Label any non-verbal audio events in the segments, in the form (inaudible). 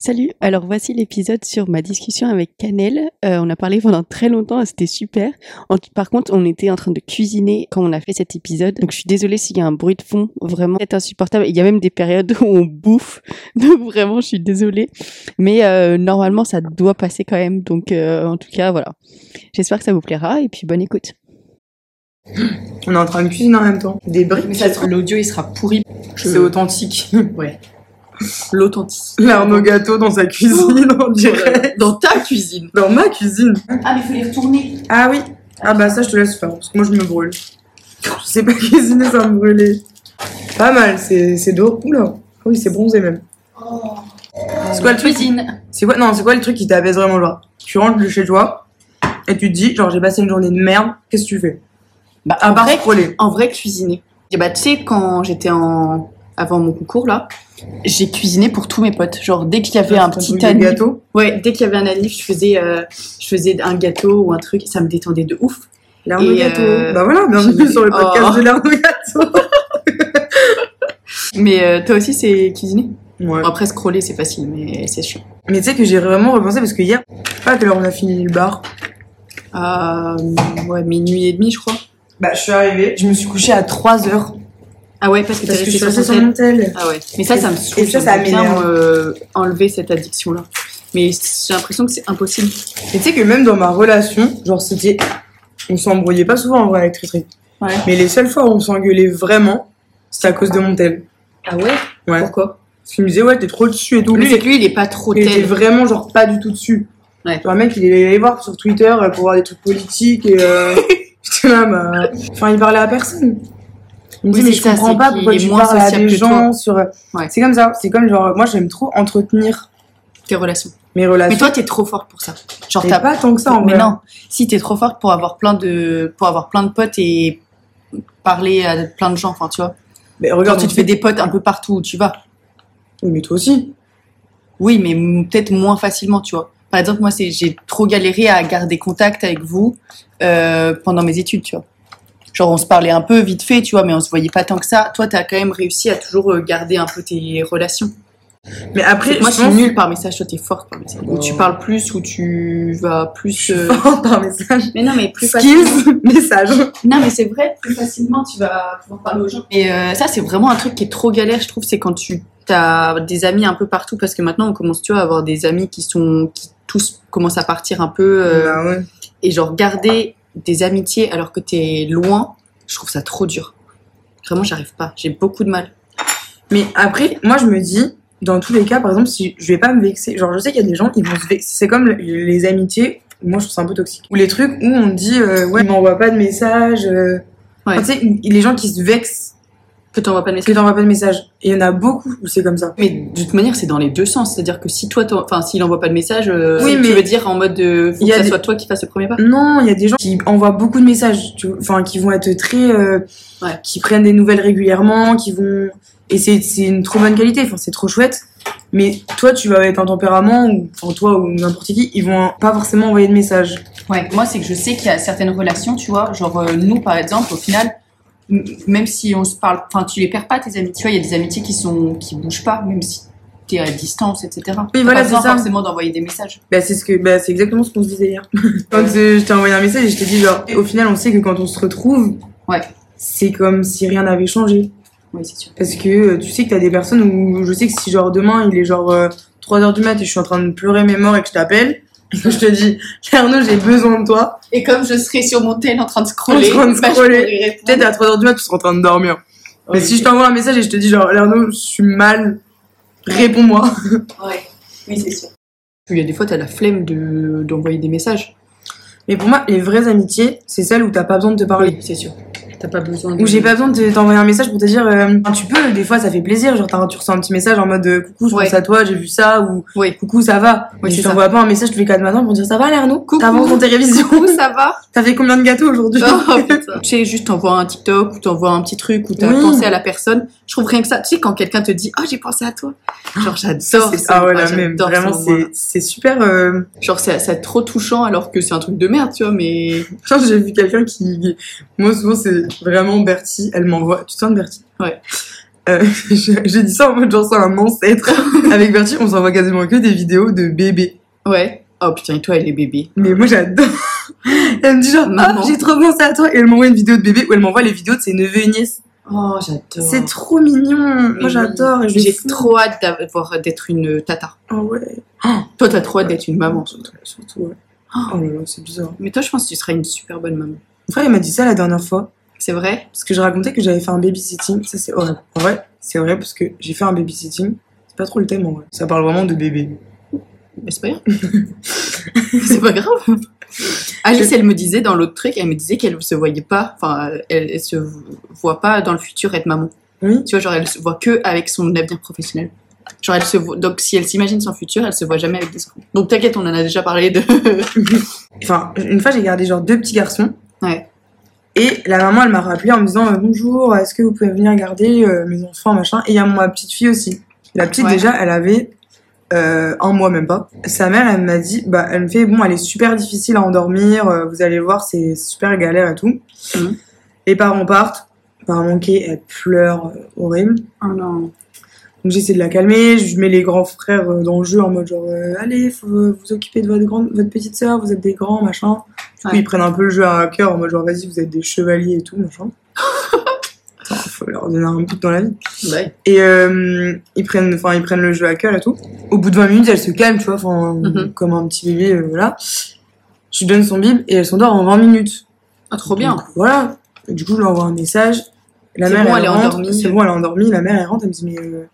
Salut, alors voici l'épisode sur ma discussion avec Canel. Euh, on a parlé pendant très longtemps, c'était super. En- par contre, on était en train de cuisiner quand on a fait cet épisode, donc je suis désolée s'il y a un bruit de fond vraiment c'est insupportable. Il y a même des périodes où on bouffe, (laughs) donc vraiment je suis désolée. Mais euh, normalement ça doit passer quand même, donc euh, en tout cas voilà. J'espère que ça vous plaira et puis bonne écoute. On est en train de cuisiner en même temps. Des briques. Mais ça, l'audio il sera pourri. C'est authentique. (laughs) Ouais. L'authentique. L'arnaud gâteau dans sa cuisine, on dirait. Dans ta cuisine. Dans ma cuisine. Ah, mais il faut les retourner. Ah oui. Ah bah ça, je te laisse faire, parce que moi, je me brûle. Je sais pas (laughs) cuisiner sans me brûler. Pas mal, c'est c'est d'eau. Oula. Ah Oui, c'est bronzé même. C'est quoi le truc Cuisine. C'est quoi Non, c'est quoi le truc qui t'apaise vraiment, genre? Tu rentres de chez toi et tu te dis, genre, j'ai passé une journée de merde, qu'est-ce que tu fais? Bah, À en, part vrai, scroller. en vrai, cuisiner. Et bah, tu sais, quand j'étais en. Avant mon concours, là, j'ai cuisiné pour tous mes potes. Genre, dès qu'il y avait un Ton petit anniv. gâteau. Ouais, dès qu'il y avait un anniv, je faisais, euh, je faisais un gâteau ou un truc. Ça me détendait de ouf. L'arnaud Et, gâteau. euh, Bah voilà, bienvenue sur le podcast Oh. de l'arnaud gâteau. (laughs) Mais euh, toi aussi, c'est cuisiner Ouais. Bon, Après, scroller, c'est facile, mais c'est chiant. Mais tu sais que j'ai vraiment repensé parce que hier, pas à quelle heure on a fini le bar. À ouais, minuit et demi, je crois. Bah, je suis arrivée, je me suis couchée à 3 heures. Ah ouais, parce que t'as Parce que je resté suis sur restée ton sur tel. mon tel. Ah ouais. Mais ça, ça me Et ça, ça bien m'énerve. euh, enlever cette addiction-là. Mais j'ai l'impression que c'est impossible. Et tu sais que même dans ma relation, genre c'était. On s'embrouillait pas souvent en vrai avec Tritri. Ouais. Mais les seules fois où on s'engueulait vraiment, c'était à cause de mon tel. Ah ouais? Ouais. Pourquoi? Parce qu'il me disait, ouais, t'es trop dessus et tout. Lui, Lui, c'est que lui, il est pas trop il était tel. vraiment genre pas du tout dessus. Ouais. Genre, le mec, il est allé voir sur Twitter euh, pour voir des trucs politiques et. Euh... (laughs) J'étais là, bah. Enfin, il parlait à personne. Il me Oui, dit, mais c'est je ça, comprends pas pourquoi tu parles à des toi. gens sur. Ouais. C'est comme ça. C'est comme genre, moi, j'aime trop entretenir Tes relations. mes relations. Mais toi, t'es trop forte pour ça. Genre, t'as pas tant que ça en Mais vrai. non. Si t'es trop forte pour avoir plein de, pour avoir plein de potes et parler à plein de gens, enfin, tu vois. Mais Genre, regarde, tu te fais des potes un peu partout où tu vas. Oui, mais toi aussi. Oui, mais peut-être moins facilement, tu vois. Par exemple, moi, j'ai trop galéré à garder contact avec vous euh, pendant mes études, tu vois. Genre, on se parlait un peu vite fait, tu vois, mais on se voyait pas tant que ça. Toi, t'as quand même réussi à toujours euh, garder un peu tes relations. Mais après, moi, je suis pense- nulle par message, toi, t'es forte par message. Ou Oh. tu parles plus, ou tu vas plus. euh, forte par message. Mais non, mais plus facilement. Message. Non, mais c'est vrai, plus facilement, tu vas pouvoir parler aux gens. Et euh, ça, c'est vraiment un truc qui est trop galère, je trouve, c'est quand tu as des amis un peu partout, parce que maintenant, on commence, tu vois, à avoir des amis qui sont, qui tous commencent à partir un peu, euh, Bah ouais. et genre garder des amitiés alors que t'es loin, je trouve ça trop dur. Vraiment, j'arrive pas, j'ai beaucoup de mal. Mais après, moi, je me dis, dans tous les cas, par exemple, si je vais pas me vexer, genre, je sais qu'il y a des gens qui vont se vexer. C'est comme le- les amitiés, moi, je trouve ça un peu toxique. Ou les trucs où on dit, euh, ouais, il m'envoie pas de message. euh. Ouais. Enfin, tu sais, les gens qui se vexent Que t'envoies pas de que message. t'envoies pas de message. Et il y en a beaucoup où c'est comme ça. Mais de toute manière, c'est dans les deux sens. C'est-à-dire que si toi, t'en- enfin, s'il envoie pas de message, euh, Oui, tu mais- veux dire en mode de, faut Il y que a ça des- soit toi qui fasse le premier pas. Non, il y a des gens qui envoient beaucoup de messages, tu enfin qui vont être très, euh, Ouais. qui prennent des nouvelles régulièrement, qui vont et c'est c'est une trop bonne qualité, enfin c'est trop chouette. Mais toi, tu vas être un tempérament ou enfin toi ou n'importe qui, ils vont pas forcément envoyer de messages. Ouais, moi c'est que je sais qu'il y a certaines relations, tu vois, genre euh, nous par exemple, au final, même si on se parle, enfin tu les perds pas tes amis, tu vois, il y a des amitiés qui sont qui bougent pas, même si t'es à distance, etc. T'as voilà, c'est ça. forcément d'envoyer des messages. Bah c'est ce que bah c'est exactement ce qu'on se disait hier. (laughs) quand euh, je t'ai envoyé un message et je t'ai dit genre au final on sait que quand on se retrouve, Ouais. c'est comme si rien n'avait changé. Oui, c'est sûr. Parce que euh, tu sais que t'as des personnes où je sais que si genre demain il est genre euh, 3h du mat et je suis en train de pleurer mes morts et que je t'appelle, (laughs) je te dis Arnaud j'ai besoin de toi, Et comme je serais sur mon tel en train de scroller, En train de bah, je scroller. peut-être à 3h du mat tu seras en train de dormir. Mais si je t'envoie un message et je te dis genre Arnaud je suis mal, réponds-moi. (laughs) Ouais. Oui, c'est sûr. Il y a des fois, t'as la flemme de d'envoyer des messages. Mais pour moi les vraies amitiés c'est celles où t'as pas besoin de te parler. Oui, c'est sûr. T'as pas besoin de. Où j'ai pas besoin de te- t'envoyer un message pour te dire euh, tu peux des fois ça fait plaisir genre t'as- tu reçois un petit message en mode euh, coucou je Ouais. pense à toi j'ai vu ça ou coucou ça va Mais c'est je ça. t'envoie pas un message tous les 4 matins pour dire ça va Arnaud Coucou. t'avances dans tes révisions Coucou, ça va (laughs) t'as fait combien de gâteaux aujourd'hui? Oh. (laughs) Tu sais, juste t'envoies un TikTok ou t'envoies un petit truc ou t'as Oui. pensé à la personne. Je trouve rien que ça. Tu sais, quand quelqu'un te dit, oh, j'ai pensé à toi. Genre, j'adore. C'est- ce- ah ouais, ah, la même. j'adore Vraiment, c'est c'est super. Euh... Genre, c'est c'est trop touchant alors que c'est un truc de merde, tu vois, mais. (laughs) Genre, j'ai vu quelqu'un qui. Moi, souvent, c'est vraiment Bertie. Elle m'envoie. Tu te sens de Bertie? Ouais. Euh, (laughs) J'ai dit ça en mode genre, c'est un ancêtre. (laughs) Avec Bertie, on s'envoie quasiment que des vidéos de bébés. Ouais. Oh putain, et toi, elle est bébé. Mais moi, j'adore. (laughs) Elle me dit genre, Maman. ah, j'ai trop pensé à toi. Et elle m'envoie une vidéo de bébé où elle m'envoie les vidéos de ses neveux et nièces. Oh, j'adore. C'est trop mignon. Moi, j'adore. J'ai trop hâte d'avoir d'être une tata. Ah ouais. Toi, t'as trop hâte d'être une maman, surtout. Surtout, ouais. Oh là là, c'est bizarre. Mais toi, je pense que tu seras une super bonne maman. Mon frère, il m'a dit ça la dernière fois. C'est vrai? Parce que je racontais que j'avais fait un babysitting. Ça, c'est horrible. En vrai, c'est vrai parce que j'ai fait un babysitting. C'est pas trop le thème en vrai. Ça parle vraiment de bébé. Mais c'est pas grave. (laughs) c'est pas grave. Alice, elle me disait dans l'autre truc, elle me disait qu'elle se voyait pas, enfin, elle, elle se voit pas dans le futur être maman. Oui. Tu vois, genre, elle se voit que avec son avenir professionnel. Genre, elle se voit, donc si elle s'imagine son futur, elle se voit jamais avec des enfants. Donc t'inquiète, on en a déjà parlé de. (laughs) (laughs) Enfin, une fois, j'ai gardé genre deux petits garçons. Ouais. Et la maman, elle m'a rappelé en me disant euh, Bonjour, est-ce que vous pouvez venir garder euh, mes enfants, machin. Et il y a ma petite fille aussi. La petite, Ouais. déjà, elle avait euh, un mois, même pas. Sa mère, elle m'a dit Bah, elle me fait Bon, elle est super difficile à endormir, euh, vous allez voir, c'est super galère et tout. Mhm. Les parents partent. Par manquer, elle pleure euh, horrible. Oh non. Donc j'essaie de la calmer, je mets les grands frères euh, dans le jeu en mode genre euh, allez, faut vous occuper de votre grande, votre petite sœur, vous êtes des grands, machin. Du coup Ouais. ils prennent un peu le jeu à cœur en mode genre vas-y, vous êtes des chevaliers et tout, machin. (laughs) Attends, faut leur donner un but dans la vie. Ouais. Et euh, ils prennent, enfin ils prennent le jeu à cœur et tout. Au bout de 20 minutes, elle se calme, tu vois, enfin Mhm. comme un petit bébé, euh, voilà. Je lui donne son bib et elle s'endort en 20 minutes. Ah, trop bien. Donc, voilà. Et du coup, je lui envoie un message. La mère, bon, elle est rentre. endormie. C'est bon, elle est endormie. La mère, elle rentre. Elle me dit, mais euh,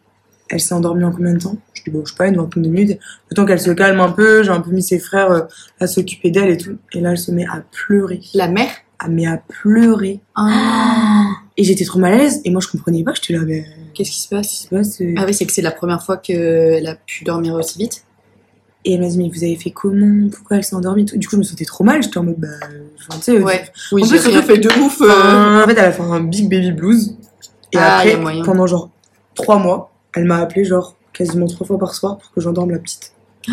elle s'est endormie en combien de temps? Je dis, bon, je sais pas, une vingtaine de minutes. Le temps qu'elle se calme un peu, j'ai un peu mis ses frères euh, à s'occuper d'elle et tout. Et là, elle se met à pleurer. La mère? Ah, mais à pleurer. Ah. Et j'étais trop mal à l'aise. Et moi, je comprenais pas. J'étais là, mais Qu'est-ce qui se passe? qu'est-ce qui se passe? Euh Ah oui, c'est que c'est la première fois qu'elle a pu dormir aussi vite. Et elle m'a dit, mais vous avez fait comment? Pourquoi elle s'est endormie Du coup, je me sentais trop mal. J'étais en mode, bah, tu sais, Ouais. Oui, En plus, surtout- fait de ouf. euh. En fait, elle a fait un big baby blues. Et Ah, après, pendant genre trois mois, elle m'a appelé genre quasiment trois fois par soir pour que j'endorme la petite. (gasps)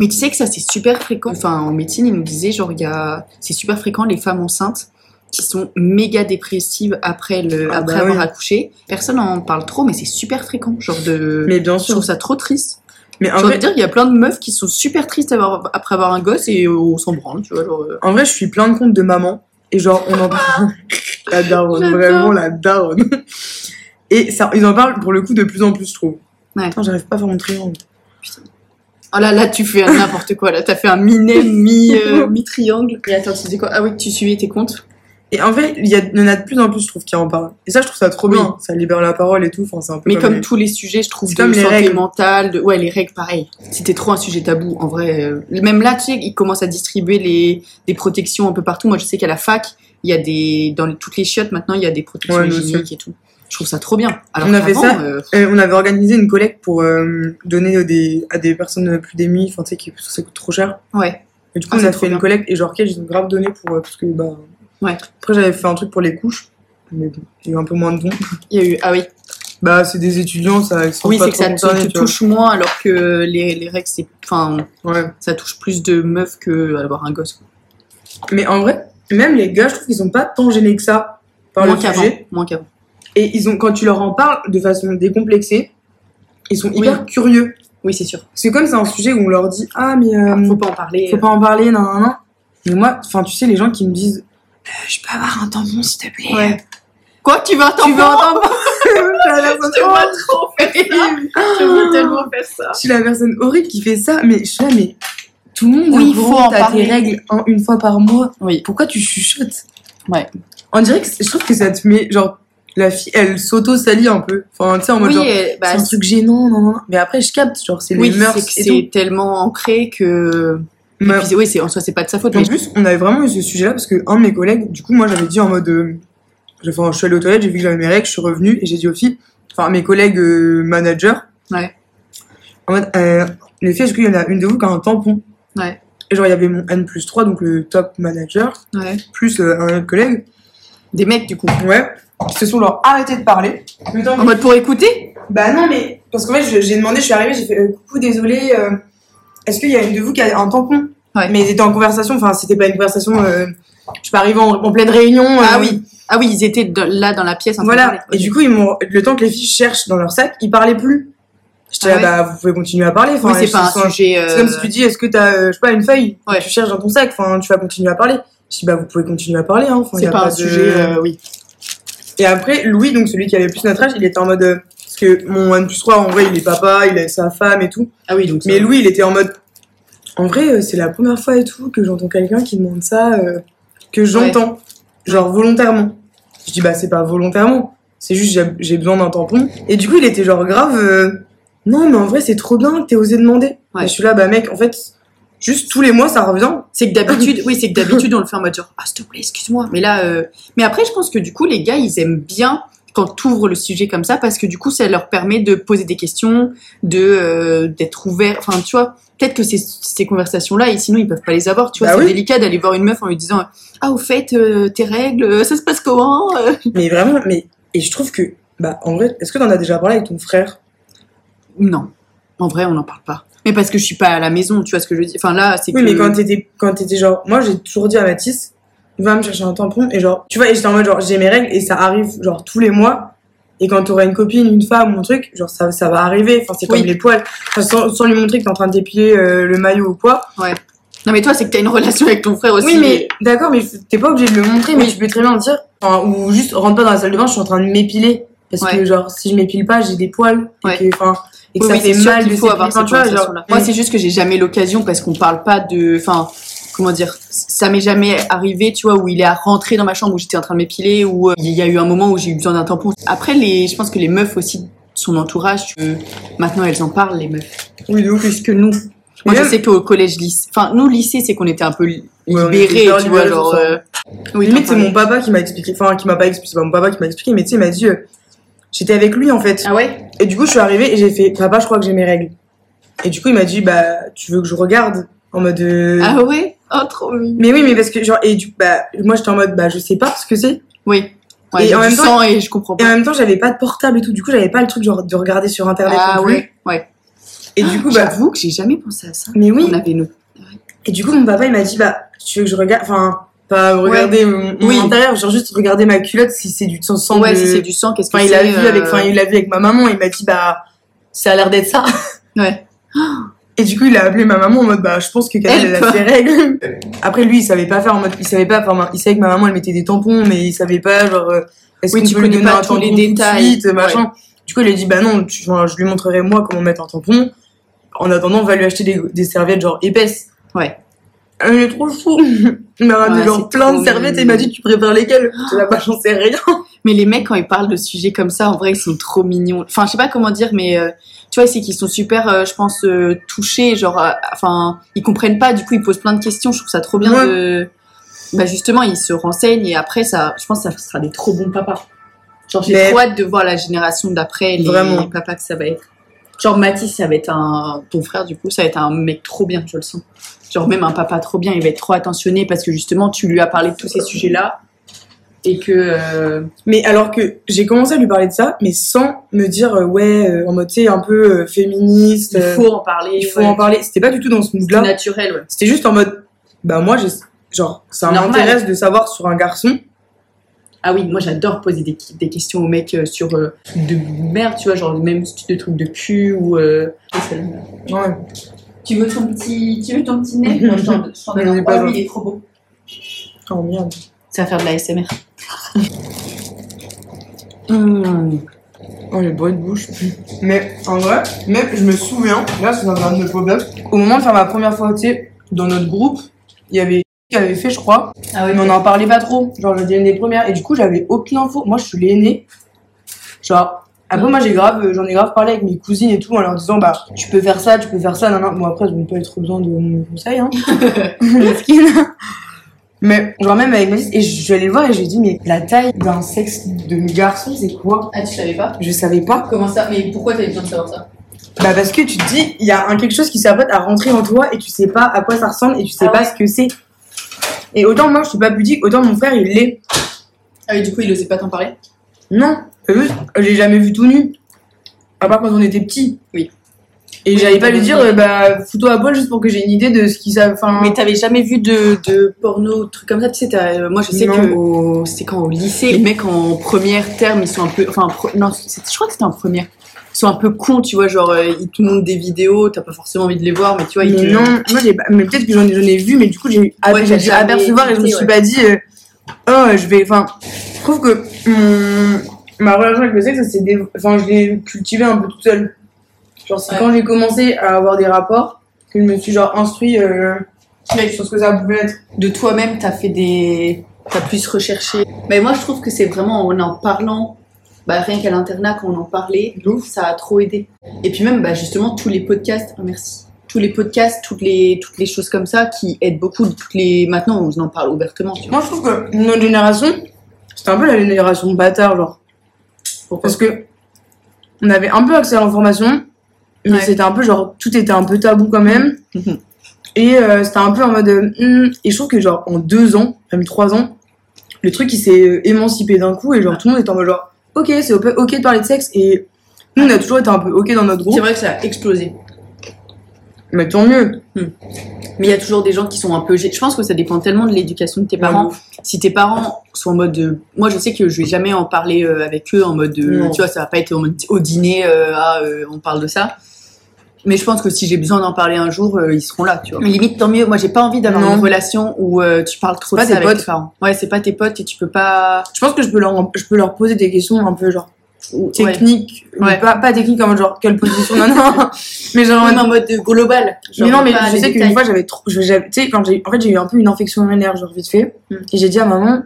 Mais tu sais que ça c'est super fréquent. Enfin en médecine ils nous disaient genre il y a c'est super fréquent les femmes enceintes qui sont méga dépressives après le Ah après bah avoir oui. accouché. Personne en parle trop mais c'est super fréquent genre de. Mais bien Je sûr. trouve ça trop triste. Mais en Je vrai, dire il y a plein de meufs qui sont super tristes avoir- après avoir un gosse et on s'en branle tu vois genre. euh. en vrai, je suis plein de comptes de maman. Et genre, on en (laughs) parle. (laughs) la daronne, vraiment la daronne. Et ça, ils en parlent pour le coup de plus en plus, je trouve. Ouais. Attends, j'arrive pas à faire mon triangle. Oh là là tu fais n'importe quoi là t'as fait un mi mi euh, (laughs) mi triangle. Et attends tu disais quoi? Ah oui que tu suivais tes comptes. Et en vrai, il y, en a de plus en plus, je trouve, qui en parlent. Et ça, je trouve ça trop Oui. bien. Ça libère la parole et tout. Enfin, c'est un peu Mais comme les- tous les sujets, je trouve, C'est de comme les santé règles. mentale, de... ouais, les règles, pareil. C'était trop un sujet tabou, en vrai. euh, Même là, tu sais, ils commencent à distribuer les... des protections un peu partout. Moi, je sais qu'à la fac, il y a des dans les- toutes les chiottes maintenant, il y a des protections Ouais, hygiéniques et tout. Je trouve ça trop bien. Alors On ça. euh, Et on avait organisé une collecte pour euh, donner des, à des personnes plus démunies, enfin, tu sais, qui, parce que ça coûte trop cher. ouais. Et du coup, Ah, on a fait bien. une collecte et genre, ont grave donné pour. euh, parce que, bah. Ouais. Après, j'avais fait un truc pour les couches. Mais bon, il y a eu un peu moins de dons. Il y a eu ah oui. Bah, c'est des étudiants, ça. Oui, c'est que ça te, te touche moins alors que les, les règles c'est enfin Ouais. ça touche plus de meufs que avoir un gosse. Mais en vrai, même les gars, je trouve qu'ils sont pas tant gênés que ça par moins le qu'avant, sujet. moins qu'avant. Et ils ont, quand tu leur en parles de façon décomplexée, ils sont Oui. hyper curieux. Oui, c'est sûr. C'est comme c'est un sujet où on leur dit Ah, mais. euh, Faut pas en parler. faut pas en parler, non, non, non. Mais moi, enfin, tu sais, les gens qui me disent Euh, Je peux avoir un tampon, s'il te plaît? Ouais. Quoi, tu veux un tampon Tu veux un tampon? (laughs) (laughs) Je te vois trop faire ça. Je veux (laughs) tellement faire ça. Je suis la personne horrible qui fait ça, mais je suis là, mais tout le monde Oui, il faut t'as tes règles un- une fois par mois. Oui. Pourquoi tu chuchotes? Ouais. On dirait que je trouve que ça te met, genre, la fille, elle s'auto-salit un peu. Enfin, tu sais, en mode Oui, genre, bah, c'est un truc gênant, non, non, non. Mais après, je capte, genre, c'est oui, les mœurs c'est que et c'est tellement ancré que. Mais- Et puis, oui, c'est en soi, c'est pas de sa faute. En mais- plus, on avait vraiment eu ce sujet-là parce que un de mes collègues, du coup, moi, j'avais dit en mode, euh, enfin, je suis allée aux toilettes, j'ai vu que j'avais mes règles, je suis revenue et j'ai dit aux filles, enfin, à mes collègues euh, managers, Ouais. en mode, euh, les filles, est-ce qu'il y en a une de vous qui a un tampon? Ouais. Et genre, il y avait mon N plus 3, donc le top manager, Ouais. plus euh, un autre collègue, Des mecs, du coup. ouais, qui se sont genre arrêtés de parler. Temps En mode pour écouter? Bah non, mais parce qu'en fait, je- j'ai demandé, je suis arrivée, j'ai fait euh, coucou, désolé, euh, est-ce qu'il y a une de vous qui a un tampon? Ouais. Mais ils étaient en conversation, enfin, c'était pas une conversation, euh, je suis pas arrivée en, en pleine réunion. Ah oui. Ah oui, ils étaient de- là dans la pièce en train de Voilà. Et du coup, ils m'ont, le temps que les filles cherchent dans leur sac, ils parlaient plus. J'étais Ah ouais bah, vous pouvez continuer à parler. Enfin, Oui, c'est je- pas un c'est sujet. C'est comme si tu dis, est-ce que t'as, euh, je sais pas, une feuille Ouais. tu cherches dans ton sac, enfin, tu vas continuer à parler. Je dis, bah, vous pouvez continuer à parler, hein. Enfin, C'est a pas un de- sujet. euh, oui. Et après, Louis, donc celui qui avait plus notre âge, il était en mode, euh, parce que mon N plus 3, en vrai, il est papa, il a sa femme et tout. Ah oui, donc. Mais Louis, il était en mode. En vrai, euh, c'est la première fois et tout que j'entends quelqu'un qui demande ça, euh, que j'entends, genre volontairement. Je dis, bah, c'est pas volontairement, c'est juste j'ai- j'ai besoin d'un tampon. Et du coup, il était genre grave. euh, non, mais en vrai, c'est trop bien que t'aies osé demander. Ouais. Et je suis là, bah, mec, en fait, juste tous les mois, ça revient. C'est que d'habitude, oui, c'est que d'habitude on le fait en mode genre, ah s'il te plaît, excuse-moi. Mais là, euh... mais après, je pense que du coup, les gars, ils aiment bien quand t'ouvres le sujet comme ça parce que du coup, ça leur permet de poser des questions, de euh, d'être ouvert. Enfin, tu vois, peut-être que ces, ces conversations-là, et sinon ils peuvent pas les avoir. Tu vois, Bah c'est oui. délicat d'aller voir une meuf en lui disant, ah au fait, euh, tes règles, ça se passe comment Mais vraiment, mais. Et je trouve que. Bah, en vrai, est-ce que t'en as déjà parlé avec ton frère? Non, en vrai, on n'en parle pas. Mais parce que je suis pas à la maison, tu vois ce que je veux dire. Enfin là, c'est Oui, que. mais quand t'étais, quand t'étais genre, moi j'ai toujours dit à Mathis, va me chercher un tampon et genre, tu vois, et j'étais en mode genre, j'ai mes règles et ça arrive genre tous les mois. Et quand t'auras une copine, une femme ou un truc, genre ça, ça va arriver. Enfin, c'est comme Oui. les poils. Enfin, sans, sans lui montrer que t'es en train de dépiler euh, le maillot ou quoi. Non, mais toi, c'est que t'as une relation avec ton frère aussi. Oui, mais d'accord, mais t'es pas obligé de le montrer, mais tu peux très bien dire. Enfin, ou juste rentre pas dans la salle de bain, je suis en train de m'épiler. Parce que Ouais. genre, si je m'épile pas, j'ai des poils. Ouais. Que, et que Oui, ça fait mal qu'il de faut avoir cette genre. Moi, c'est juste que j'ai jamais l'occasion parce qu'on parle pas de. Enfin, comment dire Ça m'est jamais arrivé, tu vois, où il est à rentrer dans ma chambre où j'étais en train de m'épiler, ou euh, il y a eu un moment où j'ai eu besoin d'un tampon. Après, les, je pense que les meufs aussi, son entourage, tu- maintenant elles en parlent, les meufs. Oui, ouf. Plus que nous? Moi, je sais qu'au collège, lycée. Enfin, nous, lycée, c'est qu'on était un peu Ouais, libérés, hyper tu vois, genre. euh, oui, Limite, c'est mon papa qui m'a expliqué, enfin, qui m'a pas expliqué, c'est pas mon papa qui m'a expliqué, mais tu sais, il m'a dit, euh, j'étais avec lui en fait. Ah ouais? Et du coup, je suis arrivée et j'ai fait, papa, je crois que j'ai mes règles. Et du coup, il m'a dit, bah, tu veux que je regarde? En mode. euh, Ah ouais? Oh, trop mignon. Mais oui, mais parce que, genre, et du bah, moi, j'étais en mode, bah, je sais pas ce que c'est. Oui. Ouais, Et j'ai en du même temps- sang et je comprends Et en pas. même temps, j'avais pas de portable et tout. Du coup, j'avais pas le truc, genre, de regarder sur internet. Ah non plus. ouais, ouais. Et du coup, bah, J'avoue que j'ai jamais pensé à ça. mais oui. On avait nos. Et du coup, mon papa, il m'a dit, bah, tu veux que je regarde, enfin, pas regarder mon, mon Oui. intérieur, genre juste regarder ma culotte si c'est du sang ouais, de- si c'est du sang, qu'est-ce que Enfin, il c'est a vu euh, avec, enfin, il l'a vu avec ma maman, il m'a dit, bah, ça a l'air d'être ça. (laughs) Ouais. Et du coup, il a appelé ma maman en mode, bah, je pense que Kamel, Elle elle a ses règles. Après, lui, il savait pas faire en mode, il savait pas, enfin, il savait que ma maman, elle mettait des tampons, mais il savait pas, genre, euh, est-ce Oui, qu'on tu peut lui donner pas un tampon les tout de détails. suite, machin. Du coup, il a dit, bah non, tu- je lui montrerai moi comment mettre un tampon. En attendant, on va lui acheter des, des serviettes, genre, épaisses. Ouais. Il est trop fou. (laughs) Il m'a ramené Ouais, genre plein de serviettes et il m'a dit tu préfères lesquelles? (gasps) Je là bah j'en sais rien. Mais les mecs, quand ils parlent de sujets comme ça, en vrai, ils sont trop mignons. Enfin, je sais pas comment dire, mais euh, tu vois, c'est qu'ils sont super, euh, je pense, euh, touchés. Genre, enfin, ils comprennent pas, du coup, ils posent plein de questions. Je trouve ça trop bien Ouais. de. Bah justement, ils se renseignent et après, ça, je pense que ça sera des trop bons papas. Genre, j'ai Mais- trop hâte de voir la génération d'après, les, Vraiment. les papas que ça va être. Genre, Mathis, ça va être un. Ton frère, du coup, ça va être un mec trop bien, je le sens. Genre, même un papa trop bien, il va être trop attentionné parce que justement, tu lui as parlé de tous ces sujets-là. Et que. euh, Mais alors que j'ai commencé à lui parler de ça, mais sans me dire, euh, ouais, euh, en mode, tu sais, un peu féministe. il faut en parler. il faut ouais. en parler. C'était pas du tout dans ce mood-là. naturel, ouais. C'était juste en mode, bah moi, j'ai- genre, ça m'intéresse de savoir sur un garçon. Ah oui, moi j'adore poser des, des questions aux mecs sur de merde, tu vois, genre même de trucs de cul ou. Ouais. Tu veux ton petit, tu veux ton petit nez Non, je t'en- donne un. Oh, il est trop beau. Oh merde. Ça va faire de la SMR. (laughs) Oh, les bruits de bouche. Mais en vrai, même je me souviens, là c'est dans un de mes pop-up, au moment de faire ma première fois, tu sais, dans notre groupe, il y avait qui avait fait, je crois, Ah mais on n'en parlait pas trop. Genre, j'étais une des premières, et du coup, j'avais aucune info. Moi, je suis l'aînée. Genre, après, moi, j'ai grave, euh, j'en ai grave parlé avec mes cousines et tout, en leur disant, bah, tu peux faire ça, tu peux faire ça, nan, nan. Bon, après, elles n'ont pas eu trop besoin de mon conseil, hein. (laughs) Mais, genre, même avec Mathis, et je suis allée le voir et je lui ai dit, mais la taille d'un sexe de garçon, c'est quoi? Ah, tu savais pas? Je savais pas. Comment ça? Mais pourquoi t'avais besoin de savoir ça? Bah parce que tu te dis, il y a un quelque chose qui s'apprête à rentrer en toi et tu sais pas à quoi ça ressemble et tu sais Ah pas ce que c'est. Et autant moi je suis pas pudique, autant mon frère il l'est. Ah oui, du coup, il osait pas t'en parler? Non, l'ai jamais vu tout nu. À part quand on était petits. Oui. Et Oui, j'allais pas lui dire, euh, bah fous-toi à poil juste pour que j'ai une idée de ce qu'il savent. Enfin, Mais t'avais jamais vu de, de porno, trucs comme ça, tu sais, euh, moi je sais Non. que au- c'était quand au lycée, les mecs en première terme, ils sont un peu, enfin, pro- non, je crois que c'était en première, ils sont un peu cons, tu vois, genre, euh, ils te montrent des vidéos, t'as pas forcément envie de les voir, mais tu vois, ils te... non, moi j'ai mais peut-être que j'en ai, vu, mais du coup j'ai Ouais, j'ai dû apercevoir et je me suis ouais. pas dit, euh, oh je vais, enfin, je trouve que mon- ma relation avec le sexe, s'est dé- enfin je l'ai cultivé un peu toute seule. Genre c'est Ouais. quand j'ai commencé à avoir des rapports que je me suis genre instruit euh, sur ce que ça pouvait être. de toi-même, t'as fait des. T'as plus recherché. Mais moi, je trouve que c'est vraiment en en parlant, bah, rien qu'à l'internat, quand on en parlait, ça a trop aidé. Et puis même, bah, justement, tous les podcasts, oh, merci. Tous les podcasts, toutes les, toutes les choses comme ça qui aident beaucoup. Toutes les... Maintenant, on en parle ouvertement. Tu vois. Moi je trouve que notre génération, c'était un peu la génération bâtard genre. Pourquoi Parce que on avait un peu accès à l'information, mais Ouais. c'était un peu genre tout était un peu tabou quand même. Mhm. Et euh, c'était un peu en mode. hmm. et je trouve que genre en deux ans, même trois ans, le truc il s'est euh, émancipé d'un coup et genre tout le monde est en mode genre ok c'est ok de parler de sexe et nous on a toujours été un peu ok dans notre C'est groupe. vrai que ça a explosé. Mais tant mieux. Mais il y a toujours des gens qui sont un peu. Je pense que ça dépend tellement de l'éducation de tes parents. Ouais, si tes parents sont en mode. euh, Moi, je sais que je vais jamais en parler euh, avec eux en mode. euh, Non. tu vois, ça va pas être au dîner, euh, ah, euh, on parle de ça. Mais je pense que si j'ai besoin d'en parler un jour, euh, ils seront là, tu vois. Mais limite, tant mieux. Moi, j'ai pas envie d'avoir une relation où euh, tu parles trop de pas ça avec potes. tes parents. Ouais, c'est pas tes potes et tu peux pas. Je pense que je peux leur je peux leur poser des questions un peu genre Ouais. Ouais. pas pas techniques en mode genre quelle position non non, (laughs) mais genre en mode en mode global. Genre, mais non, mais je sais qu'une fois, j'avais trop. Tu sais, quand j'ai. En fait, j'ai eu un peu une infection urinaire, genre vite fait. Mm. Et j'ai dit à maman,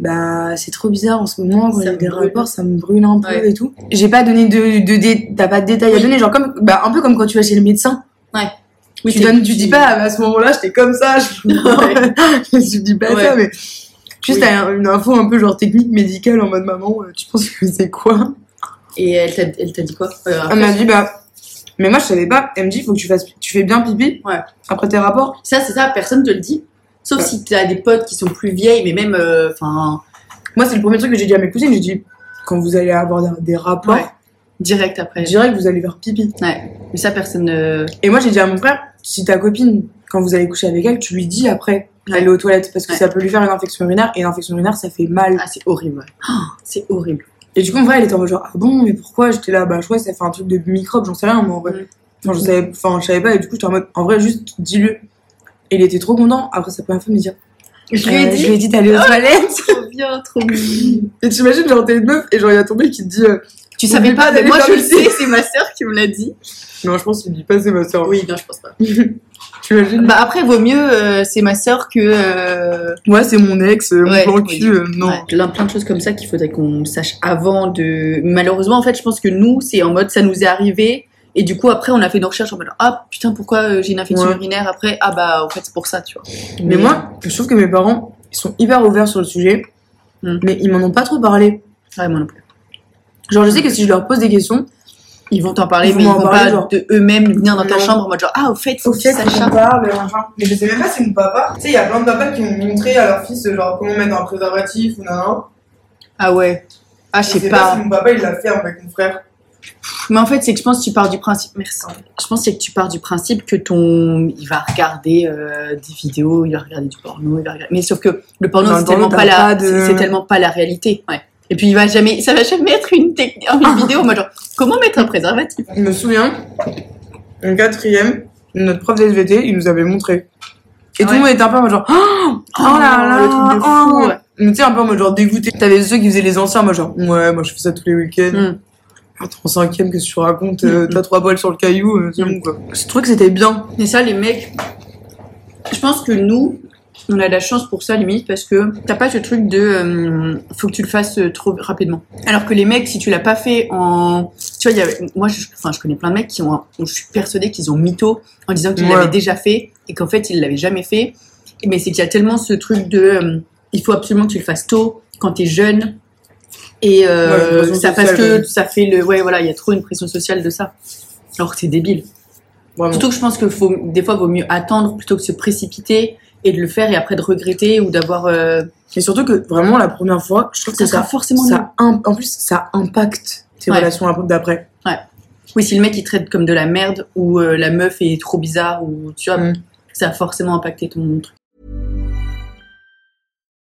bah, c'est trop bizarre en ce moment, quand j'ai des brûle. rapports, ça me brûle un peu Ouais. et tout. J'ai pas donné de. de, dé- T'as pas de détails à donner, genre comme. Bah, un peu comme quand tu vas chez le médecin. Oui, tu, donnes, tu dis pas, à ce moment-là, j'étais comme ça, je, (laughs) (laughs) je dis pas Ouais. ça, mais. Juste Oui. une info un peu genre technique médicale en mode maman, euh, tu penses que c'est quoi? Et elle t'a elle t'a dit quoi? Euh, Elle m'a dit bah. Mais moi je savais pas, elle me dit faut que tu fasses. Tu fais bien pipi Ouais. après tes rapports. Ça, c'est ça, personne te le dit. Sauf Ouais. si t'as des potes qui sont plus vieilles, mais même. euh, Enfin. Moi, c'est le premier truc que j'ai dit à mes cousines. J'ai dit, quand vous allez avoir des, rapports, Ouais. direct après. direct, vous allez faire pipi. Ouais. Mais ça, personne. euh, Et moi, j'ai dit à mon frère, si ta copine, quand vous allez coucher avec elle, tu lui dis après. Aller aux toilettes, parce que Ouais. ça peut lui faire une infection urinaire, et une infection urinaire, ça fait mal. Ah, c'est horrible. Oh, c'est horrible. Et du coup, mon frère, il était en mode genre, ah bon, mais pourquoi? J'étais là, bah, je crois que ça fait un truc de microbe, j'en sais rien, moi, en vrai. Mm. Enfin, je savais, enfin, je savais pas, et du coup, j'étais en mode, en vrai, juste dis-le. Et il était trop content, après sa première fois, me dire, Je euh, lui ai dit d'aller aux (laughs) toilettes. trop bien, trop bien. Et t'imagines, genre, t'es une meuf, et genre, il y a ton mec qui te dit, euh, Tu savais pas mais moi je le sais, c'est ma sœur qui me l'a dit. non, je pense qu'il dit pas, c'est ma soeur. Oui, non, je pense pas. (laughs) Bah après, vaut mieux, euh, c'est ma sœur que. euh, Ouais, c'est mon ex, euh, Ouais, mon plan oui. cul, euh, non. Ouais, plein, plein de choses comme ça qu'il faudrait qu'on sache avant de. Malheureusement, en fait, je pense que nous, c'est en mode ça nous est arrivé. Et du coup, après, on a fait nos recherches en mode Ah putain, pourquoi euh, j'ai une infection Ouais. urinaire après? Ah bah, en fait, c'est pour ça, tu vois. Mais moi, je trouve que mes parents, ils sont hyper ouverts sur le sujet, Mm. mais ils m'en ont pas trop parlé. Ouais, moi non plus. Genre, je sais que si je leur pose des questions, Ils vont t'en parler, Ils mais ils vont parler, pas genre. de eux-mêmes venir dans ta Non. chambre en mode genre, ah, au fait, faut au fait, on ça. parle. Mais je sais même pas si mon papa. Tu sais, il y a plein de papas qui ont montré à leur fils, genre, comment mettre un préservatif ou non. Ah ouais. Ah, je sais pas. si mon papa, il l'a fait avec mon frère. Mais en fait, c'est que je pense que tu pars du principe. Merci. Je pense que tu pars du principe que ton. Il va regarder euh, des vidéos, il va regarder du porno, il va regarder. Mais sauf que le porno, c'est tellement, pas la... pas de- tellement pas la réalité. Ouais. Et puis, il va jamais. Ça va jamais être une, une vidéo, moi, genre, comment mettre un préservatif? Je me souviens, en quatrième, notre prof d'SVT, il nous avait montré. Et tout le monde était un peu en mode genre, oh, oh là là, le truc de fou, oh. ouais. Mais tu sais, un peu en mode genre dégoûté. T'avais ceux qui faisaient les anciens, moi genre, ouais, moi je fais ça tous les week-ends. Mm. Ah, t'es en cinquième, qu'est-ce que tu racontes Mm. T'as trois balles sur le caillou, euh, c'est Mm. bon quoi. Je trouvais que c'était bien. Et ça, les mecs, je pense que nous, on a de la chance pour ça, limite, parce que t'as pas ce truc de euh, faut que tu le fasses euh, trop rapidement. Alors que les mecs, si tu l'as pas fait en. Tu vois, il y a- moi, je, enfin, je connais plein de mecs qui ont. je suis persuadée qu'ils ont mytho en disant qu'ils Ouais. l'avaient déjà fait et qu'en fait, ils l'avaient jamais fait. Mais c'est qu'il y a tellement ce truc de. euh, il faut absolument que tu le fasses tôt, quand t'es jeune. Et euh, Ouais, ça, parce que ça fait le. Ouais, voilà, il y a trop une pression sociale de ça. Alors que c'est débile. Vraiment. Surtout que je pense que faut, des fois, vaut mieux attendre plutôt que se précipiter et de le faire et après de regretter ou d'avoir. euh, Et surtout que vraiment la première fois, je trouve Ça que ça, forcément ça en plus ça impacte tes Ouais. relations d'après. Oui, si le mec il traite comme de la merde ou euh, la meuf est trop bizarre ou tu vois, Mm. ça a forcément impacté ton truc.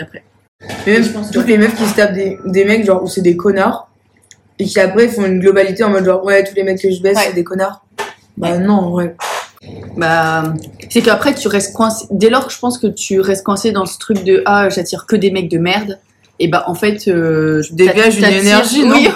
Après. Mais même Je pense toutes que- les meufs qui se tapent des, des mecs genre où c'est des connards et qui après font une globalité en mode genre ouais tous les mecs que je baisse Ouais. c'est des connards. Bah non en vrai. Bah, c'est qu'après tu restes coincé. Dès lors que je pense que tu restes coincé dans ce truc de ah j'attire que des mecs de merde, et bah en fait euh, je Dégage une énergie, non. (laughs)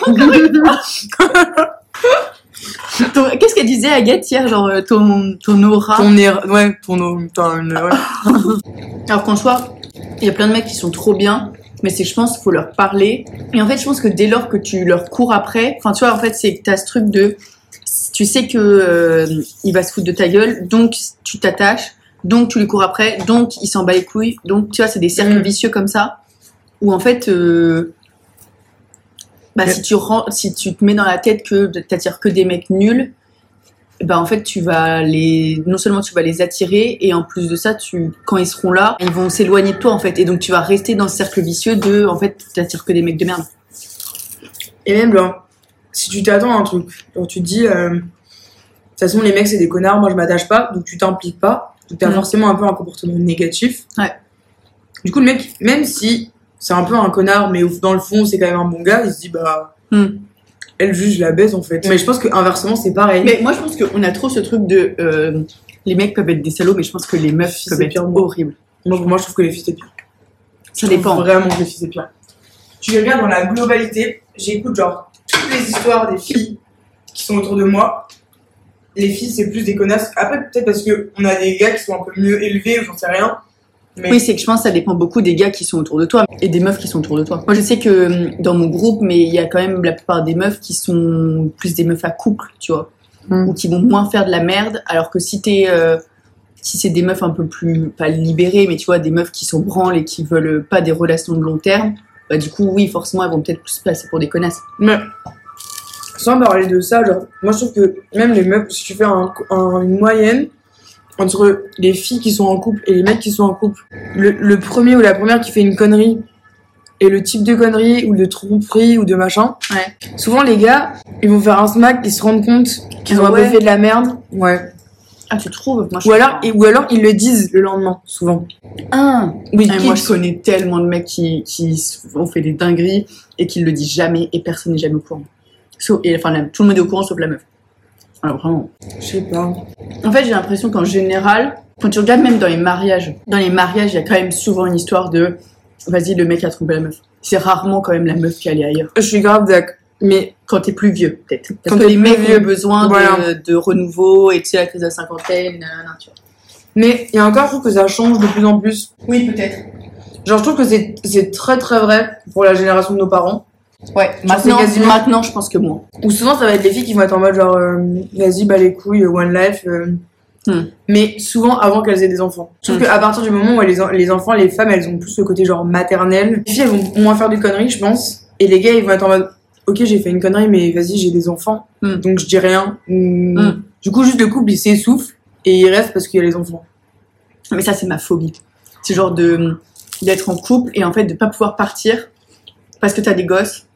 Ton- Qu'est-ce qu'elle disait Agathe hier genre euh, ton ton aura? Ton ouais ton une ouais. (laughs) Alors qu'en soi, il y a plein de mecs qui sont trop bien, mais c'est que je pense qu'il faut leur parler. Et en fait, je pense que dès lors que tu leur cours après, enfin tu vois, en fait, c'est que t'as ce truc de, tu sais que euh, il va se foutre de ta gueule, donc tu t'attaches, donc tu lui cours après, donc il s'en bat les couilles, donc tu vois, c'est des cercles Mm. vicieux comme ça, où en fait, euh, bah, Mais- si tu rends, si tu te mets dans la tête que t'attires que des mecs nuls, bah en fait tu vas les non seulement tu vas les attirer et en plus de ça tu quand ils seront là ils vont s'éloigner de toi en fait et donc tu vas rester dans ce cercle vicieux de en fait t'attires que des mecs de merde Et même genre si tu t'attends à un truc, genre tu te dis euh, de toute façon les mecs c'est des connards, moi je m'attache pas, donc tu t'impliques pas, donc t'as Mm. forcément un peu un comportement négatif. Ouais. Du coup le mec même si c'est un peu un connard mais dans le fond c'est quand même un bon gars, il se dit bah Mm. Elle juge la baisse en fait. Mais je pense que inversement c'est pareil. mais moi je pense qu'on a trop ce truc de euh, les mecs peuvent être des salauds mais je pense que les meufs peuvent c'est être pire. horribles Moi, moi je trouve que les filles c'est pire. ça Je trouve dépend Vraiment que les filles c'est pire. Tu regardes dans la globalité, j'écoute genre toutes les histoires des filles qui sont autour de moi. Les filles c'est plus des connasses. Après peut-être parce que on a des gars qui sont un peu mieux élevés ou j'en sais rien. Mais oui c'est que je pense que ça dépend beaucoup des gars qui sont autour de toi et des meufs qui sont autour de toi. Moi je sais que hum, dans mon groupe mais il y a quand même la plupart des meufs qui sont plus des meufs à couple tu vois. Mm. ou qui vont moins faire de la merde alors que si t'es euh, si c'est des meufs un peu plus pas libérées mais tu vois des meufs qui sont branles et qui veulent pas des relations de long terme bah du coup oui forcément elles vont peut-être plus passer pour des connasses. Mais sans parler de ça, genre, moi je trouve que même les meufs, si tu fais un, un- une moyenne entre les filles qui sont en couple et les mecs qui sont en couple. Le, le premier ou la première qui fait une connerie et le type de connerie ou de tromperie ou de machin. Ouais. Souvent, les gars, ils vont faire un smack, ils se rendent compte qu'ils ont Ah un peu fait de la merde. Ouais. Ah, tu trouves? Moi, je Ou alors, pas. et- ou alors, ils le disent le lendemain, souvent. Ah. Oui, qui- moi, je connais tellement de mecs qui, ont fait des dingueries et qui le disent jamais et personne n'est jamais au courant. Et, enfin, tout le monde est au courant sauf la meuf. Alors vraiment. Je sais pas. En fait, j'ai l'impression qu'en général, quand tu regardes même dans les mariages, dans les mariages, il y a quand même souvent une histoire de vas-y, le mec a trompé la meuf. C'est rarement quand même la meuf qui allée ailleurs. Je suis grave d'accord. Mais Quand t'es plus vieux, peut-être. Parce Quand que les mecs vieux, ont besoin de, voilà. de renouveau et tu sais, la crise de la cinquantaine, nanana, tu vois. Mais il y a encore, je trouve que ça change de plus en plus. Oui, peut-être. Genre, je trouve que c'est très très vrai pour la génération de nos parents. Ouais, maintenant, quasiment- maintenant, je pense que moi. Ou souvent, ça va être les filles qui vont être en mode genre, euh, vas-y, bah les couilles, one life. euh. Hmm. Mais souvent avant qu'elles aient des enfants. Trouve Hmm. qu'à partir du moment où les, les enfants, les femmes, elles ont plus le côté genre maternel. Les filles, elles vont moins faire de conneries, je pense. Et les gars, ils vont être en mode, ok, j'ai fait une connerie, mais vas-y, j'ai des enfants. Hmm. Donc je dis rien. Hmm. Du coup, juste le couple, il s'essouffle et il reste parce qu'il y a les enfants. Mais ça, c'est ma phobie. C'est genre de d'être en couple et en fait de pas pouvoir partir parce que t'as des gosses